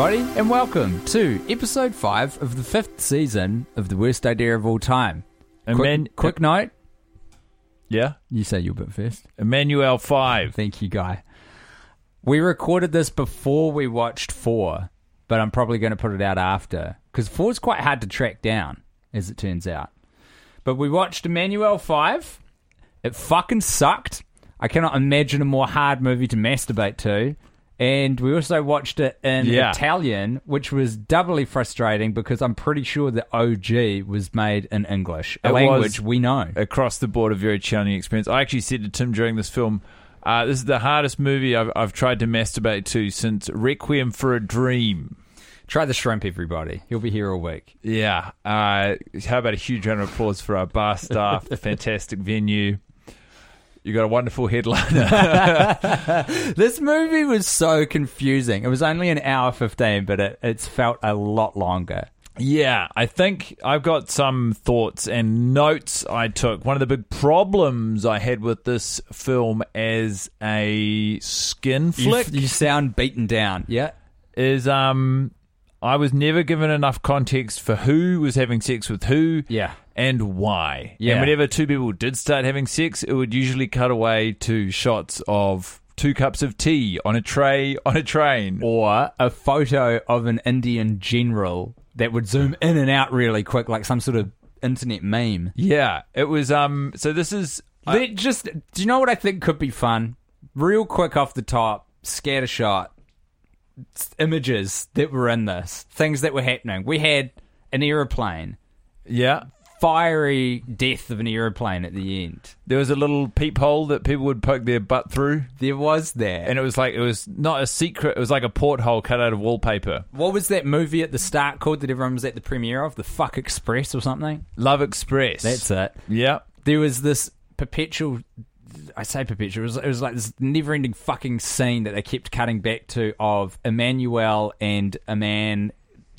Everybody, and welcome to episode five of the fifth season of the worst idea of all time. And quick, man- quick note. Yeah. You say you're bit first. Emmanuelle 5. Thank you, guy. We recorded this before we watched four, but I'm probably going to put it out after because four is quite hard to track down, as it turns out. But we watched Emmanuelle Five. It fucking sucked. I cannot imagine a more hard movie to masturbate to. And we also watched it in Yeah. Italian, which was doubly frustrating because I'm pretty sure the OG was made in English, a It language we know. Across the board, a very challenging experience. I actually said to Tim during this film, uh, this is the hardest movie I've, I've tried to masturbate to since Requiem for a Dream. Try the shrimp, everybody. He'll be here all week. Yeah. Uh, how about a huge round of applause for our bar staff, the fantastic venue. You got a wonderful headliner. This movie was so confusing. It was only an hour 15, but it, it's felt a lot longer. Yeah, I think I've got some thoughts and notes I took. One of the big problems I had with this film as a skin You, flick you sound beaten down. Yeah. is um I was never given enough context for who was having sex with who Yeah. and why. Yeah. And whenever two people did start having sex, it would usually cut away to shots of two cups of tea on a tray on a train. Or a photo of an Indian general that would zoom in and out really quick, like some sort of internet meme. Yeah, it was um so this is They just, do you know what I think could be fun? Real quick off the top, scatter shot s- images that were in this, things that were happening. We had an aeroplane, yeah. fiery death of an aeroplane at the end. There was a little peephole that people would poke their butt through. There was that. And it was like it was not a secret. It was like a porthole cut out of wallpaper. what was that movie at the start called that everyone was at the premiere of? The Fuck Express or something? Love Express. That's it. Yeah. There was this perpetual. I say perpetual. It was, it was like this never-ending fucking scene that they kept cutting back to of Emmanuelle and a man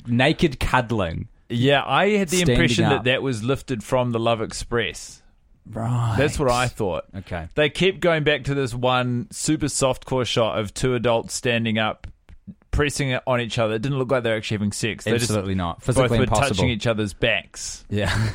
naked cuddling. Yeah, I had the Standing impression up. that that was lifted from the Love Express. Right. That's what I thought. Okay. They kept going back to this one super soft core shot of two adults standing up, pressing it on each other. It didn't look like they were actually having sex. They Absolutely not. just Physically both were impossible. touching each other's backs, Yeah.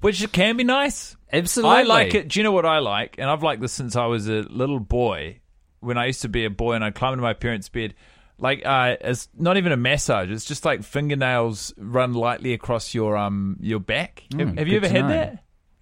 which can be nice. Absolutely. I like it. Do you know what I like? And I've liked this since I was a little boy. When I used to be a boy and I'd climb into my parents' bed, like uh, it's not even a massage. It's just like fingernails run lightly across your um your back. have have you ever had know.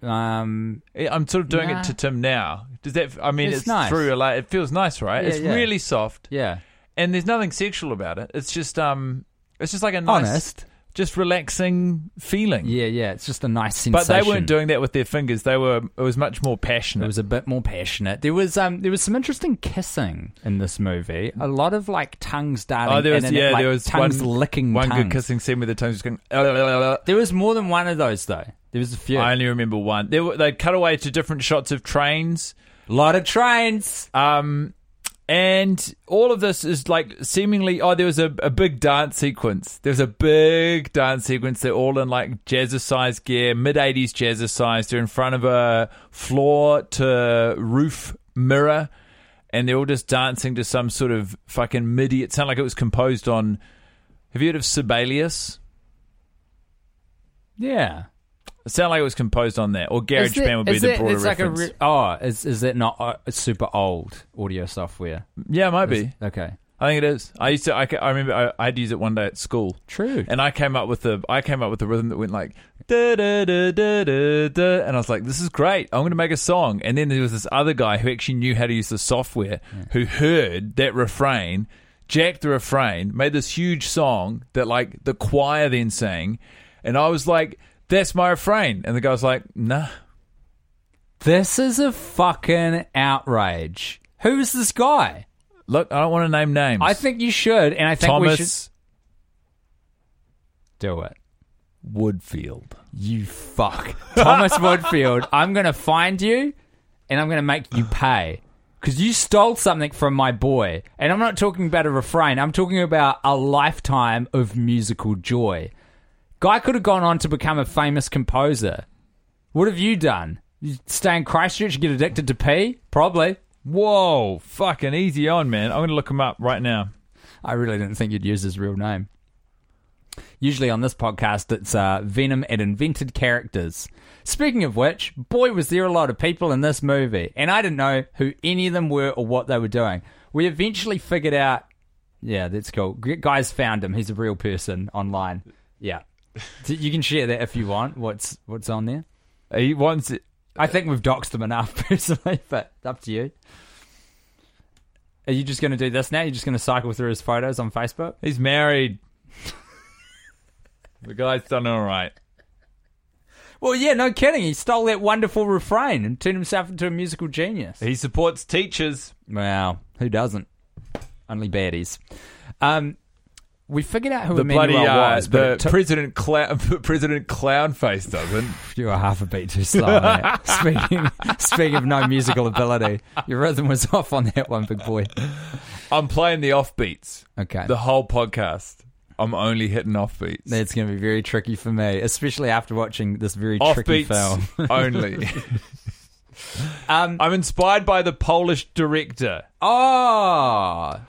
that? Um, I'm sort of doing Nah. it to Tim now. Does that? I mean, It's it's, nice. through. Like, it feels nice, right? Yeah, it's yeah. really soft, yeah. and there's nothing sexual about it. It's just um, it's just like a nice, Honest. Just relaxing feeling. Yeah, yeah. It's just a nice sensation. But they weren't doing that with their fingers. They were. It was much more passionate. It was a bit more passionate. There was um there was some interesting kissing in this movie. A lot of like tongues darting. Oh, there was yeah, like, there was tongues one, licking one tongues. good kissing scene where the tongues just going. There was more than one of those though. There was a few. I only remember one. They were, they cut away to different shots of trains. a lot of trains. Um, And all of this is like seemingly. Oh, there was a, a big dance sequence. There was a big dance sequence. They're all in like jazzercise gear, mid 80s jazzercise. They're in front of a floor to roof mirror and they're all just dancing to some sort of fucking MIDI. It sounded like it was composed on. Have you heard of Sibelius? Yeah. It sounded like it was composed on there, Or Is GarageBand would be is the broader it's like a reference. re- oh, is is it not uh, super old audio software? yeah, it might be. Okay. I think it is. I used to. I, ca- I remember. I, I had to use it one day at school. True. And I came up with the. I came up with the rhythm that went like da da da da da da, and I was like, "This is great. I'm going to make a song." And then there was this other guy who actually knew how to use the software, who heard that refrain, jacked the refrain, made this huge song that like the choir then sang, and I was like, "That's my refrain," and the guy was like, "Nah." This is a fucking outrage. Who's this guy? Look, I don't want to name names. I think you should, and I think we should do it. Woodfield. You fuck. Thomas Woodfield, I'm going to find you and I'm going to make you pay. Because you stole something from my boy. And I'm not talking about a refrain, I'm talking about a lifetime of musical joy. Guy could have gone on to become a famous composer. What have you done? You stay in Christchurch, and get addicted to pee? Probably. Whoa, fucking easy on, man. I'm going to look him up right now. I really didn't think you'd use his real name. Usually on this podcast, it's uh, Venom and invented characters. Speaking of which, boy, was there a lot of people in this movie, and I didn't know who any of them were or what they were doing. We eventually figured out. Yeah, that's cool. Guys found him. He's a real person online. Yeah, you can share that if you want. What's what's on there? He wants it. I think we've doxed him enough personally, but up to you. Are you just going to do this now? You're just going to cycle through his photos on Facebook? He's married. the guy's done all right. Well, yeah, no kidding. He stole that wonderful refrain and turned himself into a musical genius. He supports teachers. Wow, who doesn't? Only baddies. Um, we figured out who The Emmanuelle bloody uh, was, but the took- president clown President Clownface doesn't. you were half a beat too slow on that. speaking, speaking of no musical ability, your rhythm was off on that one, big boy. I'm playing the offbeats. Okay. The whole podcast. I'm only hitting offbeats. That's going to be very tricky for me, especially after watching this very tricky film. only. Um, I'm inspired by the Polish director oh,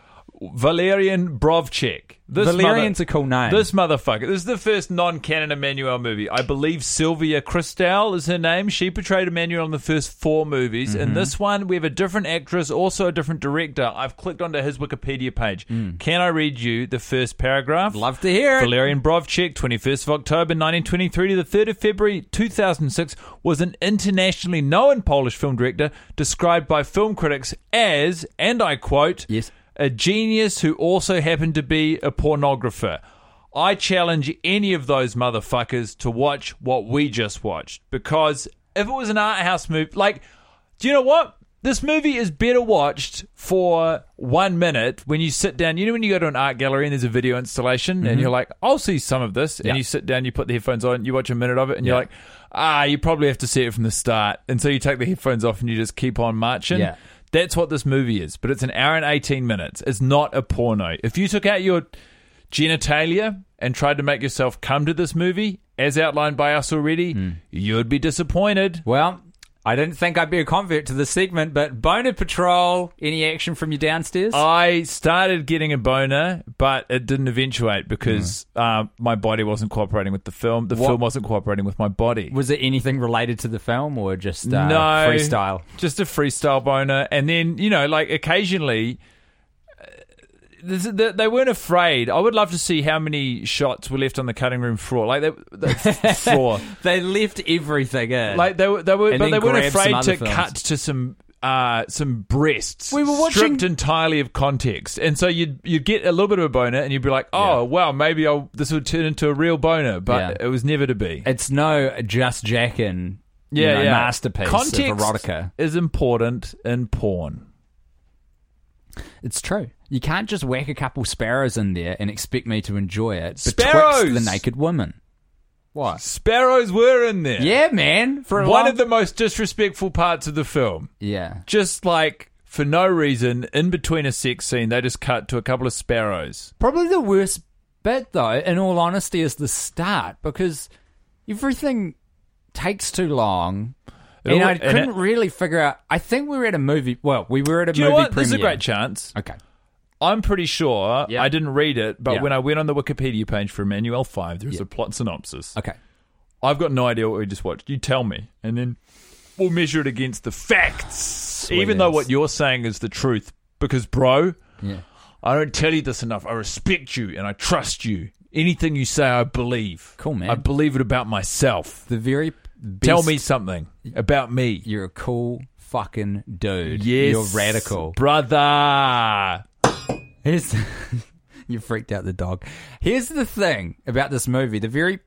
Valerian Borowczyk. This Valerian's mother- a cool name. This motherfucker. This is the first non-canon Emmanuelle movie. I believe Sylvia Kristel is her name. She portrayed Emmanuelle in the first four movies. Mm-hmm. In this one, we have a different actress, also a different director. I've clicked onto his Wikipedia page. Can I read you the first paragraph? Mm. Love to hear it. Valerian Borowczyk, 21st of October 1923 to the 3rd of February 2006, was an internationally known Polish film director described by film critics as, and I quote, Yes. A genius who also happened to be a pornographer. I challenge any of those motherfuckers to watch what we just watched because if it was an art house movie, like, do you know what? This movie is better watched for one minute when you sit down. You know, when you go to an art gallery and there's a video installation and you're like, I'll see some of this. And Yeah. you sit down, you put the headphones on, you watch a minute of it, and you're like, ah, you probably have to see it from the start. And so you take the headphones off and you just keep on marching. Yeah. That's what this movie is, but it's an hour and 18 minutes. It's not a porno. If you took out your genitalia and tried to make yourself come to this movie, as outlined by us already, Hmm. you'd be disappointed. Well, I didn't think I'd be a convert to this segment, but Boner Patrol, any action from you downstairs? I started getting a boner, but it didn't eventuate because uh, my body wasn't cooperating with the film. The What- film wasn't cooperating with my body. Was it anything related to the film or just uh, no freestyle? just a freestyle boner, and then you know, like occasionally. This- They they weren't afraid. I would love to see how many shots were left on the cutting room floor, like they, the floor, They left everything in. like they were, they were, And but they weren't afraid to films. cut to some uh, some breasts. We were watching- stripped entirely of context, and so you'd you'd get a little bit of a boner, and you'd be like, oh Yeah. wow, maybe I'll, this would turn into a real boner, but Yeah. it was never to be. it's no just jacking you yeah, know, yeah. masterpiece Context of erotica. is important in porn. It's true. You can't just whack a couple sparrows in there and expect me to enjoy it Sparrows! betwixt the naked woman. What? Sparrows were in there. Yeah, man. For one long- of the most disrespectful parts of the film. yeah. Just like for no reason, in between a sex scene, they just cut to a couple of sparrows. Probably the worst bit, though, in all honesty, is the start because everything takes too long. It and all- I couldn't it- really figure out. I think we were at a movie. Well, we were at a Do you know movie premiere. This is a great chance. Okay. I'm pretty sure Yeah. I didn't read it, but Yeah. when I went on the Wikipedia page for Emmanuelle Five, there's a plot synopsis. Okay. I've got no idea what we just watched. You tell me, and then we'll measure it against the facts. Even though what you're saying is the truth, because bro, Yeah. I don't tell you this enough. I respect you and I trust you. Anything you say, I believe. Cool, man. I believe it about myself. The very best, Tell me something about me. you're a cool fucking dude. Yes, You're radical. brother. Here's you freaked out the dog. Here's the thing about this movie: the very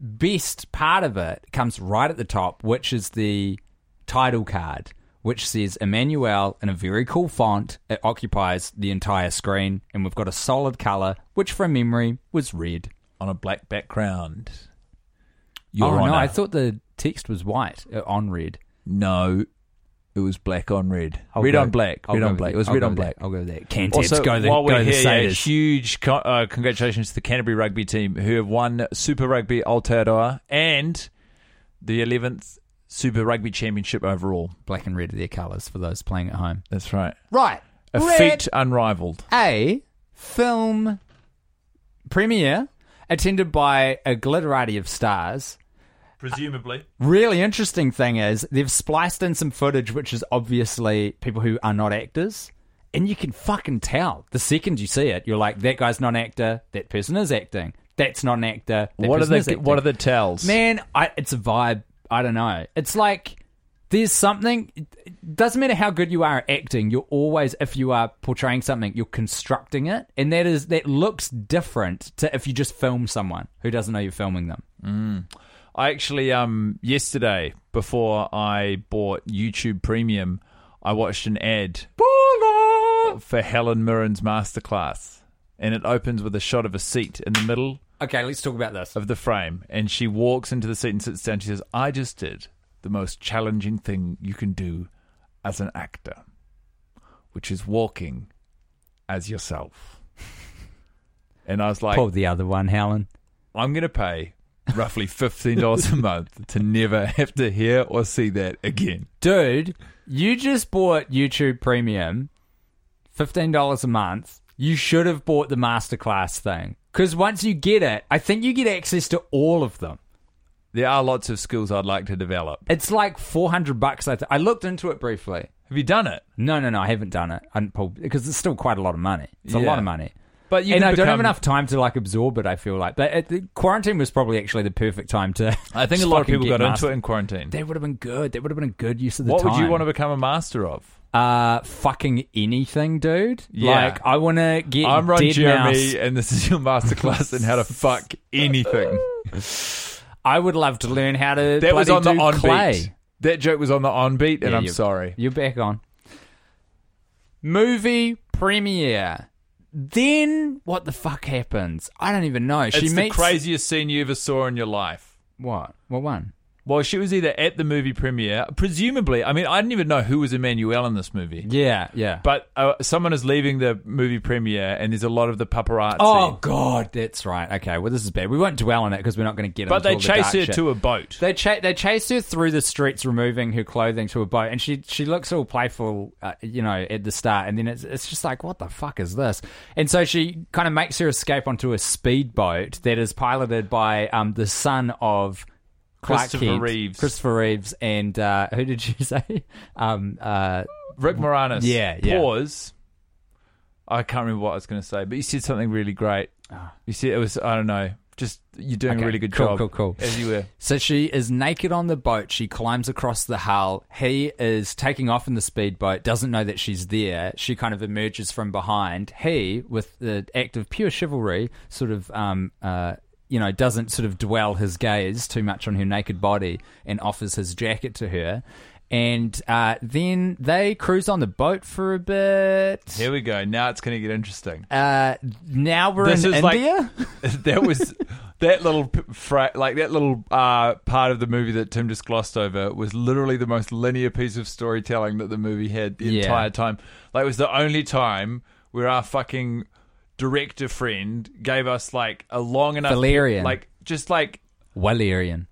best part of it comes right at the top, which is the title card, which says Emmanuelle in a very cool font. It occupies the entire screen, and we've got a solid color, which from memory was red. On a black background. Your oh no, I thought the text was white uh, on red. No, it was black on red. I'll red go- on black. I'll Red on black. It was I'll red on black. that. I'll go with that. Can't Also, go the, while we're the here, yeah, huge co- uh, congratulations to the Canterbury Rugby team who have won Super Rugby Aotearoa and the 11th Super Rugby Championship overall. Black and red are their colours for those playing at home. That's right. Right. A Red feat unrivaled. a film premiere attended by a glitterati of stars. Presumably. Really interesting thing is they've spliced in some footage which is obviously people who are not actors. And you can fucking tell. The second you see it, you're like, that guy's not an actor, that person is acting. That's not an actor. That What are, person the, acting. what are the tells? Man, I, it's a vibe. I don't know. It's like there's something. It it doesn't matter how good you are at acting. You're always, if you are portraying something, you're constructing it, and that is that looks different to if you just film someone who doesn't know you're filming them. Mm. I actually, um, yesterday, before I bought YouTube Premium, I watched an ad for Helen Mirren's masterclass. And it opens with a shot of a seat in the middle Okay, let's talk about this. of the frame. And she walks into the seat and sits down. She says, I just did the most challenging thing you can do as an actor, which is walking as yourself. And I was like, Pull the other one, Helen. I'm going to pay roughly $15 a month to never have to hear or see that again. Dude, you just bought YouTube Premium, fifteen dollars a month. You should have bought the masterclass thing because once you get it, I think you get access to all of them. There are lots of skills I'd like to develop. It's like four hundred bucks. I, th- I looked into it briefly. Have you done it? No, no, no, I haven't done it. Because it's still quite a lot of money. It's a lot of money. But you and I don't have enough time to like absorb it. I feel like, but it, the quarantine was probably actually the perfect time to. I think a lot of people got master- into it in quarantine. That would have been good. That would have been a good use of the What time. What would you want to become a master of? Uh, fucking anything, dude. Yeah. Like, I want to get. I'm Ron Jeremy, mouse. and this is your masterclass in how to fuck anything. I would love to learn how to. That was on the on clay. beat. That joke was on the on beat, and Yeah, I'm you're- sorry. You're back on. Movie premiere. Then what the fuck happens? I don't even know. She it's the craziest scene you ever saw in your life. what? What one? Well, she was either at the movie premiere, presumably. I mean, I didn't even know who was Emmanuelle in this movie. Yeah, yeah. But uh, someone is leaving the movie premiere, and there's a lot of the paparazzi. oh god, that's right. Okay, well this is bad. We won't dwell on it because we're not going to get. It. But they the chase dark her shit. to a boat. They cha- they chased her through the streets, removing her clothing to a boat, and she she looks all playful, uh, you know, at the start, and then it's it's just like, what the fuck is this? And so she kind of makes her escape onto a speedboat that is piloted by um the son of Christopher Kent, Reeves. Christopher Reeves, and uh, who did you say? Um, uh, Rick Moranis. Yeah, yeah. Pause. I can't remember what I was going to say, but you said something really great. You said it was, I don't know, just you're doing Ah. Okay, a really good cool, job. cool, cool. Cool. As you were. So she is naked on the boat. She climbs across the hull. He is taking off in the speedboat, doesn't know that she's there. She kind of emerges from behind. He, with the act of pure chivalry, sort of, um, uh, you know, doesn't sort of dwell his gaze too much on her naked body and offers his jacket to her. And uh, then they cruise on the boat for a bit. Here we go. Now it's going to get interesting. Uh, now we're This in is like- India. that was that little fra- like that little uh, part of the movie that Tim just glossed over was literally the most linear piece of storytelling that the movie had the Yeah. entire time. Like it was the only time where our fucking director friend gave us like a long enough Valerian. like just like Valerian.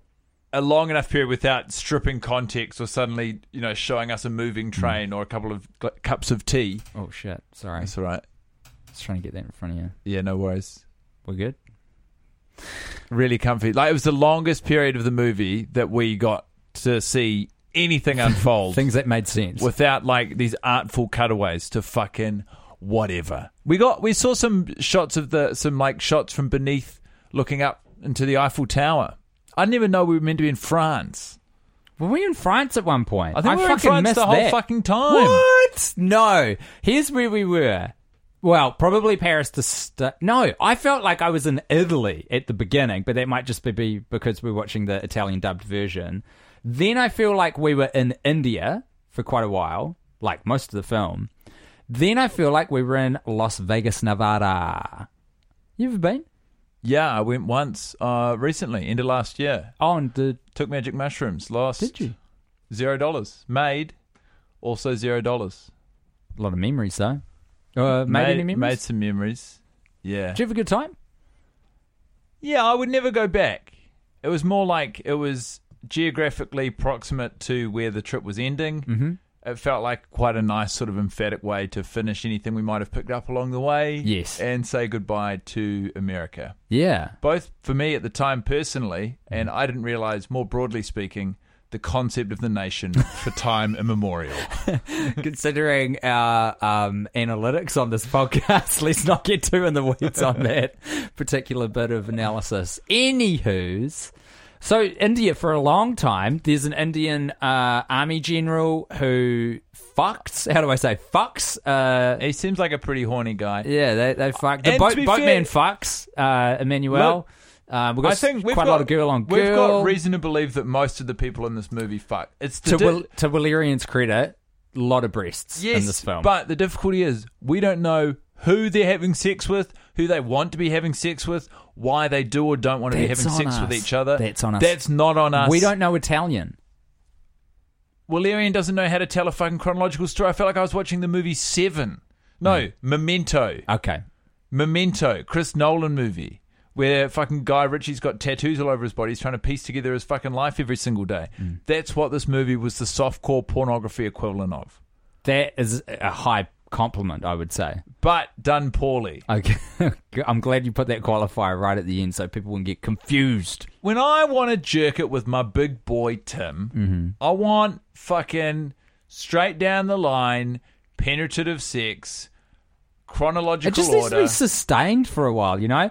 a long enough period without stripping context or suddenly you know showing us a moving mm. train or a couple of gl- cups of tea. Oh shit! Sorry, That's all right. Was trying to get that in front of you. Yeah, no worries. We're good. really comfy. Like it was the longest period of the movie that we got to see anything unfold Things that made sense. without like these artful cutaways to fucking whatever. We got we saw some shots of the some like shots from beneath looking up into the Eiffel Tower. I didn't even know we were meant to be in France. Were we in France at one point? I think we were in France the whole that. fucking time. What? No. Here's where we were. Well, probably Paris to start. No, I felt like I was in Italy at the beginning, but that might just be because we're watching the Italian dubbed version. Then I feel like we were in India for quite a while, like most of the film. Then I feel like we were in Las Vegas, Nevada. You ever been? Yeah, I went once uh recently, end of last year. Oh, and the, Took magic mushrooms, lost did you? zero dollars. Made also zero dollars. A lot of memories, though. Uh, made, any memories? Made some memories. Yeah. Did you have a good time? Yeah, I would never go back. It was more like it was geographically proximate to where the trip was ending. Mm-hmm. It felt like quite a nice, sort of emphatic way to finish anything we might have picked up along the way. Yes. And say goodbye to America. Yeah. Both for me at the time personally, and I didn't realize, more broadly speaking, the concept of the nation for time immemorial. Considering our um, analytics on this podcast, let's not get too in the weeds on that particular bit of analysis. Anywho's, so India for a long time, there's an Indian uh, army general who fucks. How do I say fucks? Uh, he seems like a pretty horny guy. yeah, they they fuck. The boat boatman fucks. Uh, Emmanuelle. Um, we've got I think we've quite got, a lot of girl on girl. We've got reason to believe that most of the people in this movie fuck. It's to di- Will, to Valerian's credit, a lot of breasts yes, in this film. but the difficulty is we don't know who they're having sex with, who they want to be having sex with, why they do or don't want to be having sex with each other. That's on us. That's not on us. we don't know Italian. Valerian doesn't know how to tell a fucking chronological story. I felt like I was watching the movie Seven. No, Hmm. Memento. Okay. Memento, Chris Nolan movie, where fucking Guy Ritchie's got tattoos all over his body. He's trying to piece together his fucking life every single day. Hmm. That's what this movie was the softcore pornography equivalent of, That is a high compliment, I would say. but done poorly. Okay. I'm glad you put that qualifier right at the end so people wouldn't get confused. When I want to jerk it with my big boy Tim, Mm-hmm. I want fucking straight down the line, penetrative sex, chronological. It chronological just needs to be sustained for a while, you know?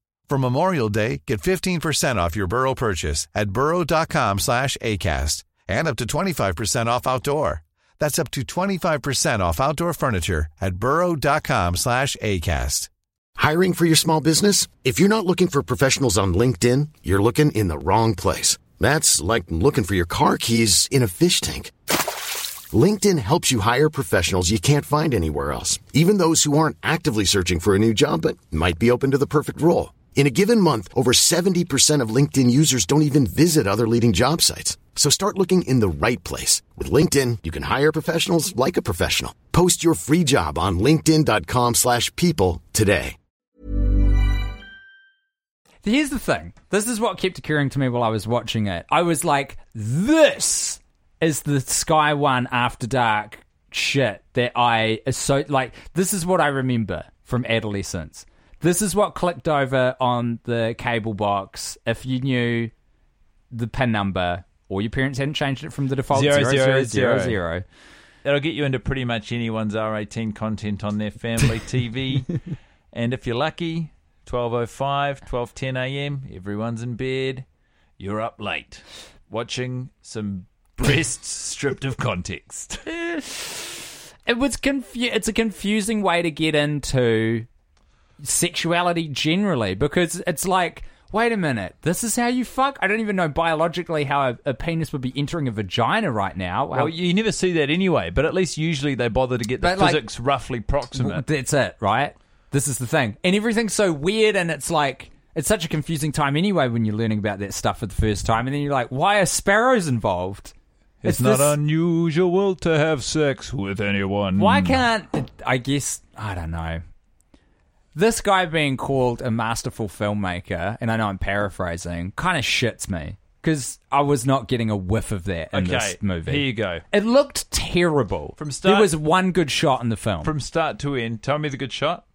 For Memorial Day, get 15% off your Burrow purchase at burrow.com slash ACAST and up to 25% off outdoor. That's up to 25% off outdoor furniture at burrow.com slash ACAST. Hiring for your small business? If you're not looking for professionals on LinkedIn, you're looking in the wrong place. That's like looking for your car keys in a fish tank. LinkedIn helps you hire professionals you can't find anywhere else, even those who aren't actively searching for a new job but might be open to the perfect role. In a given month, over 70% of LinkedIn users don't even visit other leading job sites. So start looking in the right place. With LinkedIn, you can hire professionals like a professional. Post your free job on linkedin.com slash people today. Here's the thing. This is what kept occurring to me while I was watching it. I was like, this is the Sky One After Dark shit that I so like. This is what I remember from adolescence. This is what clicked over on the cable box. If you knew the pin number, or your parents hadn't changed it from the default Zero, zero zero, zero zero. That'll get you into pretty much anyone's R18 content on their family TV. and if you're lucky, 12.05, 12.10 a.m., everyone's in bed. You're up late watching some breasts stripped of context. It was confu- It's a confusing way to get into sexuality generally because it's like, wait a minute, this is how you fuck. I don't even know biologically how a, a penis would be entering a vagina right now. How- Well, you never see that anyway, but at least usually they bother to get the But, like- physics roughly proximate. That's it, right? This is the thing. And everything's so weird and it's like it's such a confusing time anyway when you're learning about that stuff for the first time and then you're like, why are sparrows involved? It's, not this- unusual to have sex with anyone. Why can't I guess I don't know. This guy being called a masterful filmmaker, and I know I'm paraphrasing, kind of shits me because I was not getting a whiff of that in Okay, this movie. here you go. It looked terrible. From start- there was one good shot in the film. From start to end, tell me the good shot.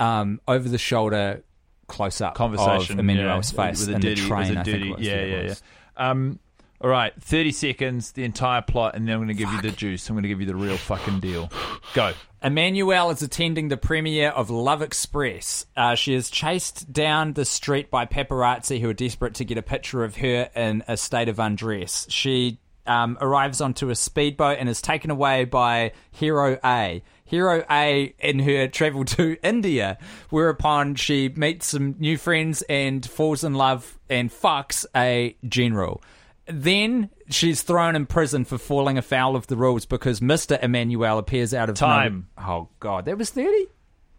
um, over the shoulder close up Conversation. of Emmanuelle's yeah, face with a in dirty, the train. a I dirty, think yeah, yeah, yeah. Um, all right, 30 seconds, the entire plot, and then I'm going to give you the juice. I'm going to give you the real fucking deal. Go. Emmanuelle is attending the premiere of Love Express. Uh, she is chased down the street by paparazzi who are desperate to get a picture of her in a state of undress. She um, arrives onto a speedboat and is taken away by Hero A. Hero A in her travel to India, whereupon she meets some new friends and falls in love and fucks a general. Then she's thrown in prison for falling afoul of the rules because Mr. Emmanuel appears out of Time. no- oh God, that was thirty.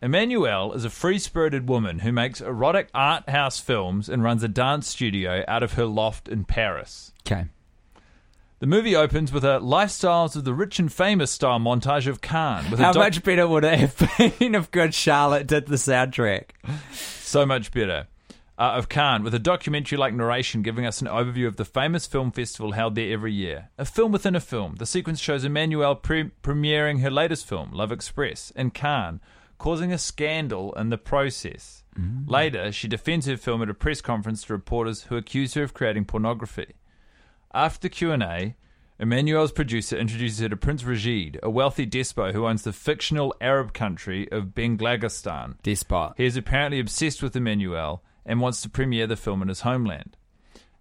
Emmanuelle is a free spirited woman who makes erotic art house films and runs a dance studio out of her loft in Paris. Okay. The movie opens with a lifestyles of the rich and famous style montage of Cannes. With How doc- much better would it have been if Good Charlotte did the soundtrack? so much better. Uh, of Cannes, with a documentary like narration giving us an overview of the famous film festival held there every year. A film within a film. The sequence shows Emmanuelle pre- premiering her latest film, Love Express, in Cannes, causing a scandal in the process. Later, she defends her film at a press conference to reporters who accuse her of creating pornography. After the Q&A, Emmanuelle's producer introduces her to Prince Rashid, a wealthy despot who owns the fictional Arab country of Benglagistan. Despot. He is apparently obsessed with Emmanuelle and wants to premiere the film in his homeland.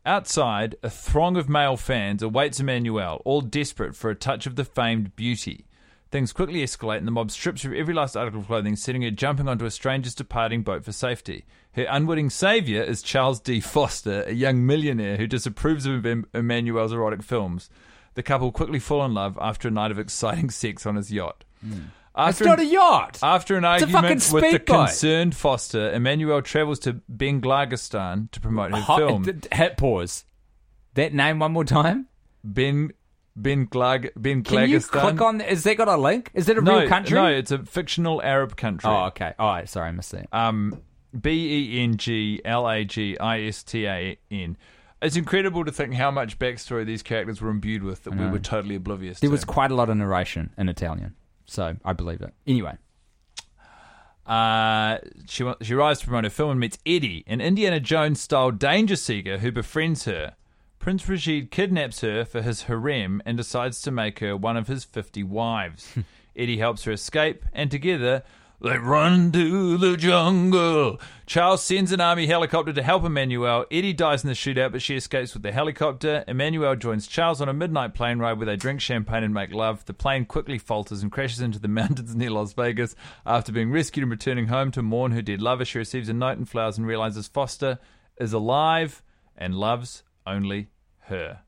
Outside, a throng of male fans awaits Emmanuelle, all desperate for a touch of the famed beauty. Things quickly escalate, and the mob strips her of every last article of clothing, setting her jumping onto a stranger's departing boat for safety. Her unwitting saviour is Charles D. Foster, a young millionaire who disapproves of Emmanuelle's erotic films. The couple quickly fall in love after a night of exciting sex on his yacht. It's After not a yacht. after an It's argument with the speedboat. concerned Foster, Emmanuelle travels to Benglagistan to promote her Hot- film. d- hit pause. That name one more time. Ben Ben Glag Ben Can you click on? Is that got a link? Is that a no, real country? No, it's a fictional Arab country. Oh, okay. All right. Sorry, I missed that. Um, B E N G L A G I S T A N. It's incredible to think how much backstory these characters were imbued with that we were totally oblivious There to. was quite a lot of narration in Italian, so I believe it. Anyway, Uh, she she arrives to promote her film and meets Eddie, an Indiana Jones style danger seeker who befriends her. Prince Rashid kidnaps her for his harem and decides to make her one of his 50 wives. Eddie helps her escape, and together they run to the jungle. Charles sends an army helicopter to help Emmanuelle. Eddie dies in the shootout, but she escapes with the helicopter. Emmanuelle joins Charles on a midnight plane ride where they drink champagne and make love. The plane quickly falters and crashes into the mountains near Las Vegas. After being rescued and returning home to mourn her dead lover, she receives a note and flowers and realizes Foster is alive and loves only her.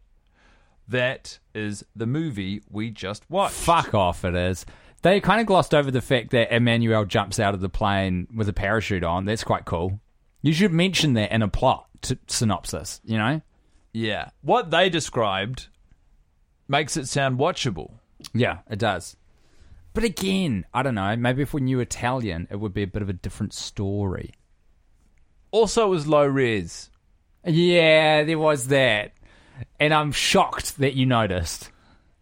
That is the movie we just watched. fuck off. It is. They kind of glossed over the fact that Emmanuelle jumps out of the plane with a parachute on. That's quite cool. You should mention that in a plot t- synopsis. You know? Yeah. What they described makes it sound watchable. Yeah, it does. But again, I don't know. Maybe if we knew Italian, it would be a bit of a different story. Also, it was low res. Yeah, there was that. And I'm shocked that you noticed.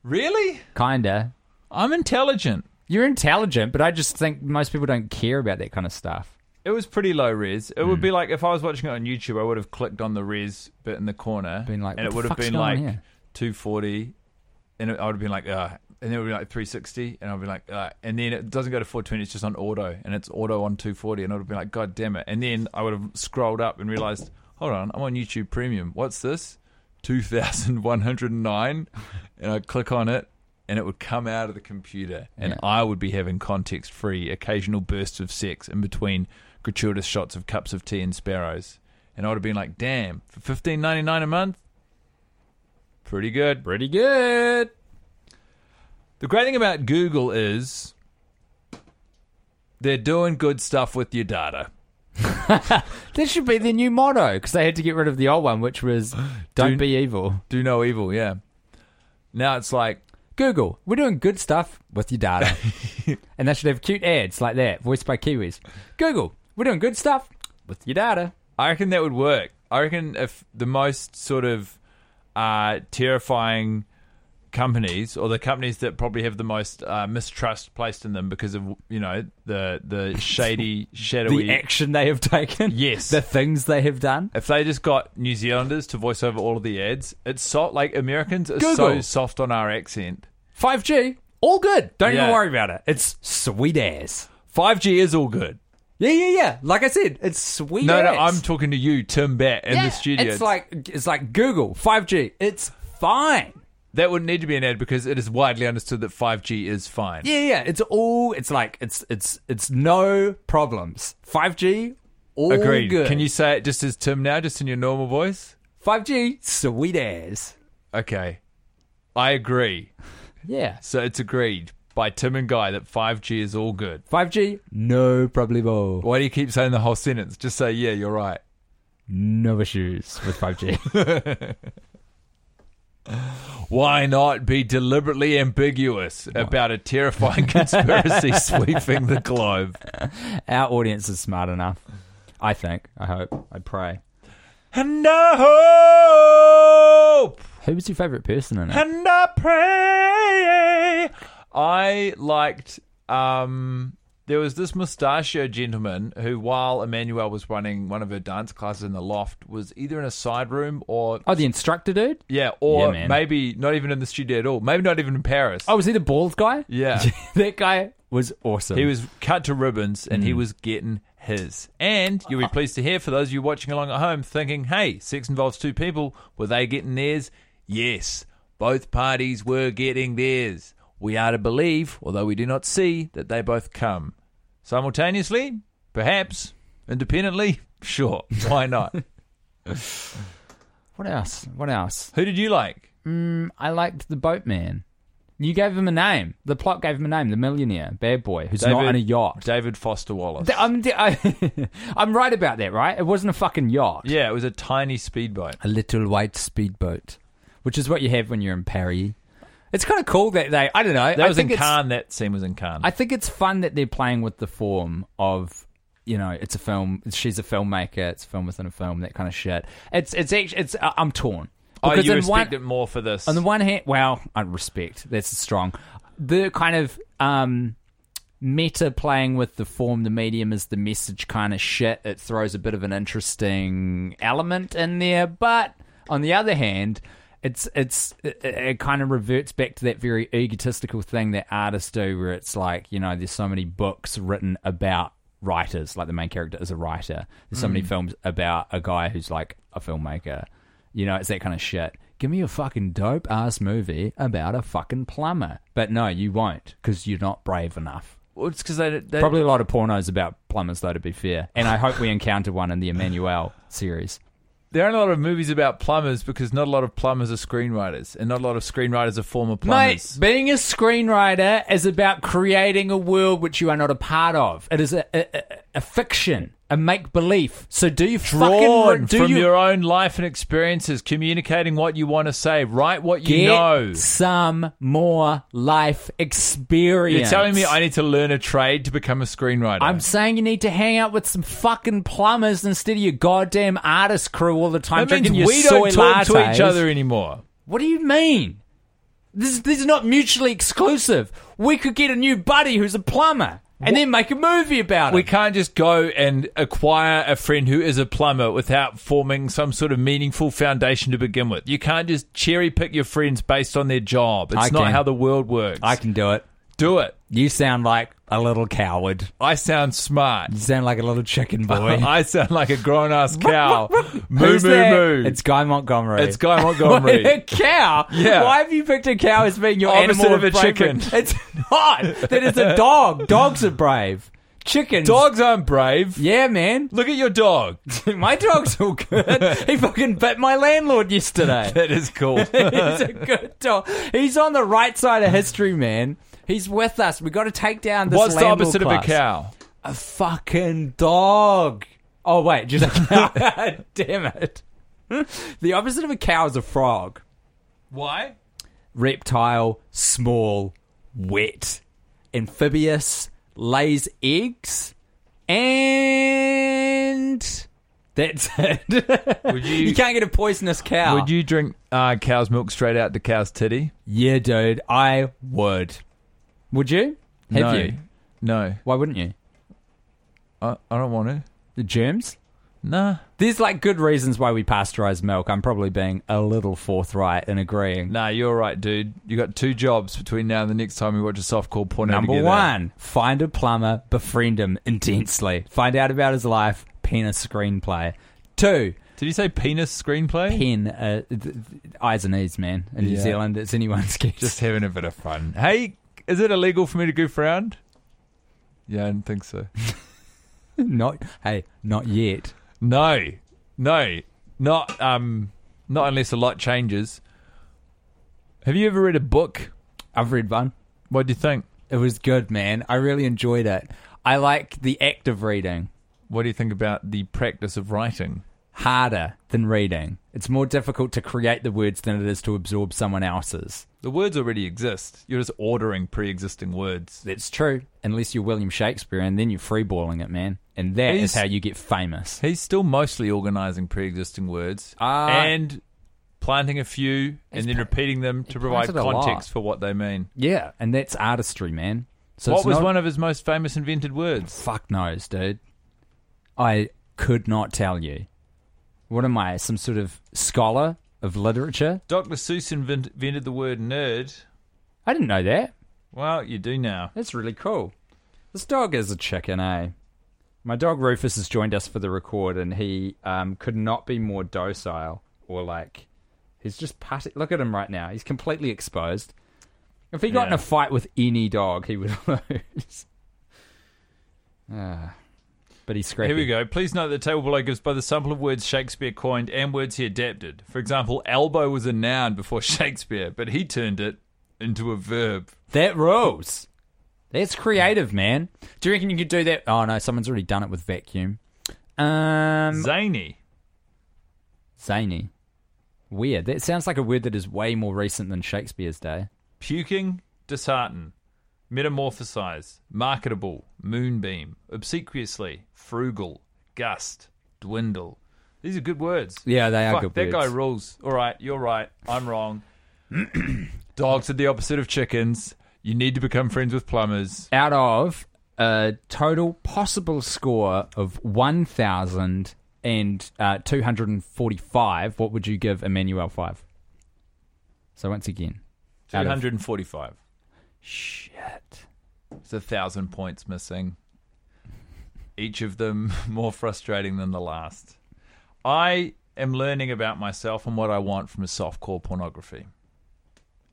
Really? Kinda. I'm intelligent. You're intelligent, but I just think most people don't care about that kind of stuff. It was pretty low res. It Hmm. would be like if I was watching it on YouTube, I would have clicked on the res bit in the corner, Been like, and what it would have fuck's been going on like here? 240, and it, I would have been like, uh, and then it would be like 360, and I'd be like, uh, and then it doesn't go to 420, it's just on auto, and it's auto on 240, and I would have been like, god damn it, and then I would have scrolled up and realized, hold on, I'm on YouTube Premium. What's this? 2,109, and I'd click on it. And it would come out of the computer, and Yeah. I would be having context-free, occasional bursts of sex in between gratuitous shots of cups of tea and sparrows. And I would have been like, "Damn, for fifteen ninety nine a month, pretty good." Pretty good. The great thing about Google is they're doing good stuff with your data. This should be the new motto because they had to get rid of the old one, which was "Don't Do- be evil." Do no evil, yeah. Now it's like, Google, we're doing good stuff with your data, and they should have cute ads like that, voiced by Kiwis. Google, we're doing good stuff with your data. I reckon that would work. I reckon if the most sort of uh, terrifying companies, or the companies that probably have the most uh, mistrust placed in them because of you know the the shady, shadowy The action they have taken, Yes. the things they have done. If they just got New Zealanders to voice over all of the ads, it's so like Americans are Google. so soft on our accent. 5G, all good. Don't Yeah. even worry about it. It's sweet ass. 5G is all good. Yeah, yeah, yeah. Like I said, it's sweet No, ass. no, I'm talking to you, Tim Bat, in Yeah, the studio. It's like it's like Google 5G. It's fine. that would need to be an ad because it is widely understood that 5G is fine. Yeah, yeah. It's all. It's like it's it's it's no problems. 5G, all Agreed. good. Can you say it just as Tim now, just in your normal voice? 5G, sweet ass. Okay. I agree. Yeah. So it's agreed by Tim and Guy that 5G is all good. 5G, no problemo. Why do you keep saying the whole sentence? Just say, yeah, you're right. No issues with 5G. Why not be deliberately ambiguous about a terrifying conspiracy sweeping the globe? Our audience is smart enough. I think. I hope. I pray. And I hope, Who was your favorite person in it? and I pray. I liked. Um, there was this mustachio gentleman who, while Emmanuelle was running one of her dance classes in the loft, was either in a side room or Oh, the instructor dude. yeah, or man. maybe not even in the studio at all. Maybe not even in Paris. Oh, was he the bald guy? yeah. that guy was awesome. He was cut to ribbons and Mm. he was getting his. And you'll be pleased to hear for those of you watching along at home thinking, hey, sex involves two people. Were they getting theirs? Yes, both parties were getting theirs. We are to believe, although we do not see, that they both come. Simultaneously? Perhaps. Independently? Sure. Why not? What else? What else? Who did you like? Mm, I liked the boatman. You gave him a name. The plot gave him a name. The millionaire, bad boy, who's not on a yacht. David Foster Wallace. I'm, I, I'm right about that, right? It wasn't a fucking yacht. yeah, it was a tiny speedboat. A little white speedboat, which is what you have when you're in Paris. It's kind of cool that they. I don't know. That I was in think it's- Cannes. That scene was in Cannes. I think it's fun that they're playing with the form of, you know, it's a film. She's a filmmaker. It's a film within a film. That kind of shit. It's it's actually it's. uh, I'm torn. oh, Because you respect one- it more for this. On the one hand, well, I respect. That's strong. The kind of um, meta playing with the form, the medium is the message kind of shit. It throws a bit of an interesting element in there, but on the other hand, it's it's it, it kind of reverts back to that very egotistical thing that artists do, where it's like you know, there's so many books written about writers, like the main character is a writer. There's so many mm. films about a guy who's like a filmmaker. You know, it's that kind of shit. Give me a fucking dope ass movie about a fucking plumber. But no, you won't because you're not brave enough. Well, it's because they, they Probably a lot of pornos about plumbers, though, to be fair. And I hope we encounter one in the Emmanuelle series. There aren't a lot of movies about plumbers because not a lot of plumbers are screenwriters, and not a lot of screenwriters are former plumbers. Mate, being a screenwriter is about creating a world which you are not a part of. It is a, a, a- a fiction. A make belief. So do you Drawn fucking do from you your own life and experiences, communicating what you want to say. Write what you get know. some more life experience? You're telling me I need to learn a trade to become a screenwriter. I'm saying you need to hang out with some fucking plumbers instead of your goddamn artist crew all the time that means we don't talk to each other anymore. What do you mean? This, this is not mutually exclusive. We could get a new buddy who's a plumber and then make a movie about it. We can't just go and acquire a friend who is a plumber without forming some sort of meaningful foundation to begin with. You can't just cherry pick your friends based on their job. It's I not can. how the world works. I can do it. do it. You sound like a little coward. I sound smart. You sound like a little chicken boy. I sound like a grown ass cow. moo Who's moo that? moo. It's Guy Montgomery. It's Guy Montgomery. a cow? Yeah. Why have you picked a cow as being your Opposite animal of a preference? chicken. It's not. That is a dog. Dogs are brave. Chickens. Dogs aren't brave. Yeah, man. Look at your dog. my dog's all good. he fucking bit my landlord yesterday. That is cool. He's a good dog. He's on the right side of history, man. He's with us. We got to take down this. What's the opposite class. of a cow? A fucking dog. Oh wait, just. Damn it. The opposite of a cow is a frog. Why? Reptile, small, wet, amphibious, lays eggs, and that's it. Would you- you can't get a poisonous cow. Would you drink uh, cow's milk straight out the cow's titty? Yeah, dude, I would. Would you? Have no. you? No. Why wouldn't you? I, I don't want to. The germs? Nah. There's like good reasons why we pasteurize milk. I'm probably being a little forthright in agreeing. Nah, you're right, dude. You got two jobs between now and the next time we watch a softcore porno Number together. one, find a plumber, befriend him intensely. Find out about his life, pen a screenplay. Two, Did you say penis screenplay? pen uh, th- th- eyes and ears, man. In New Yeah. Zealand, it's anyone's guess. Just having a bit of fun. Hey, is it illegal for me to goof around? Yeah, I didn't think so. not, hey, not yet. No, no, not um, not unless a lot changes. Have you ever read a book? I've read one. What do you think? It was good, man. I really enjoyed it. I like the act of reading. What do you think about the practice of writing? Harder than reading. It's more difficult to create the words than it is to absorb someone else's. The words already exist. You're just ordering pre-existing words. That's true, unless you're William Shakespeare, and then you're freeballing it, man. And that is He's- how you get famous. He's still mostly organizing pre-existing words Ah. and planting a few and then repeating them to provide planted a lot. context for what they mean. Yeah, and that's artistry, man. So what it's was not- one of his most famous invented words? Fuck knows, dude. I could not tell you. What am I? Some sort of scholar of literature? Dr. Seuss invented the word nerd. I didn't know that. Well, you do now. That's really cool. This dog is a chicken, eh? My dog Rufus has joined us for the record, and he um, could not be more docile or like he's just putty. Look at him right now; he's completely exposed. If he got in a fight with any dog, he would lose. Ah. But he's scrappy. Here we go. Please note that the table below gives both a sample of words Shakespeare coined and words he adapted. For example, elbow was a noun before Shakespeare, but he turned it into a verb. That rules. That's creative, man. Do you reckon you could do that? Oh no, someone's already done it with vacuum. Um, Zany. zany. Weird. That sounds like a word that is way more recent than Shakespeare's day. Puking, dishearten. Metamorphosize, marketable, moonbeam, obsequiously, frugal, gust, dwindle. These are good words. Yeah, they are Fuck, good that words. guy rules. All right, you're right. I'm wrong. Dogs are the opposite of chickens. You need to become friends with plumbers. Out of a total possible score of 1,245, uh, what would you give Emmanuelle 5? So once again, out of- 245. Shit. It's a thousand points missing. Each of them more frustrating than the last. I am learning about myself and what I want from a softcore pornography.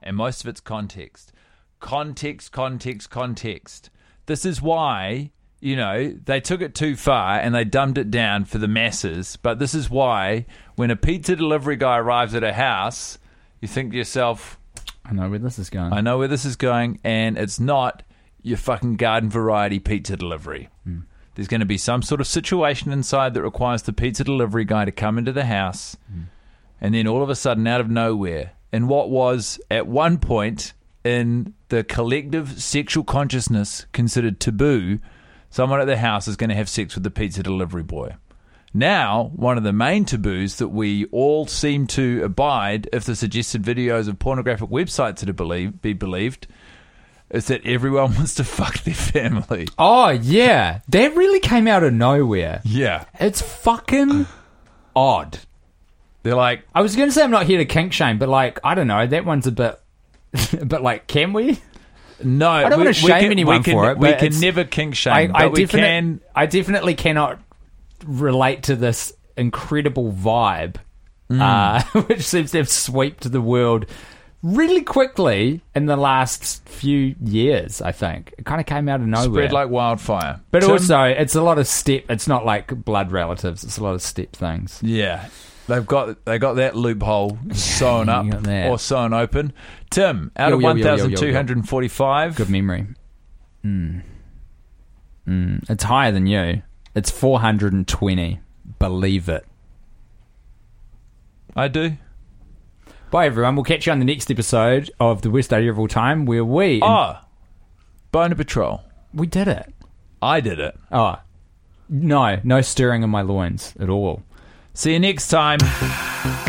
And most of it's context. Context, context, context. This is why, you know, they took it too far and they dumbed it down for the masses. But this is why when a pizza delivery guy arrives at a house, you think to yourself, I know where this is going. I know where this is going, and it's not your fucking garden variety pizza delivery. Hmm. there's going to be some sort of situation inside that requires the pizza delivery guy to come into the house. Hmm. And then all of a sudden, out of nowhere, in what was at one point in the collective sexual consciousness considered taboo, someone at the house is going to have sex with the pizza delivery boy. Now, one of the main taboos that we all seem to abide if the suggested videos of pornographic websites are to believe, be believed is that everyone wants to fuck their family. Oh yeah, that really came out of nowhere. Yeah. It's fucking odd. They're like, I was going to say I'm not here to kink shame, but like I don't know, that one's a bit. but like, can we? no, I don't wanna shame anyone can, for it, We can never kink shame, I, but I we definite- can. I definitely cannot relate to this incredible vibe, uh, which seems to have swept the world really quickly in the last few years. I think it kind of came out of nowhere. Spread like wildfire. but Tim? also, it's a lot of step. It's not like blood relatives. It's a lot of step things. Yeah. They've got they got that loophole sewn up You got that. or sewn open. Tim, out Yo, of one thousand two hundred and forty five. Good memory. Mm. Mm. It's higher than you. It's 420. Believe it. I do. Bye, everyone. We'll catch you on the next episode of the worst idea of all time, where we Oh, ah! Boner Patrol. we did it. I did it. Oh, no, no stirring in my loins at all. See you next time.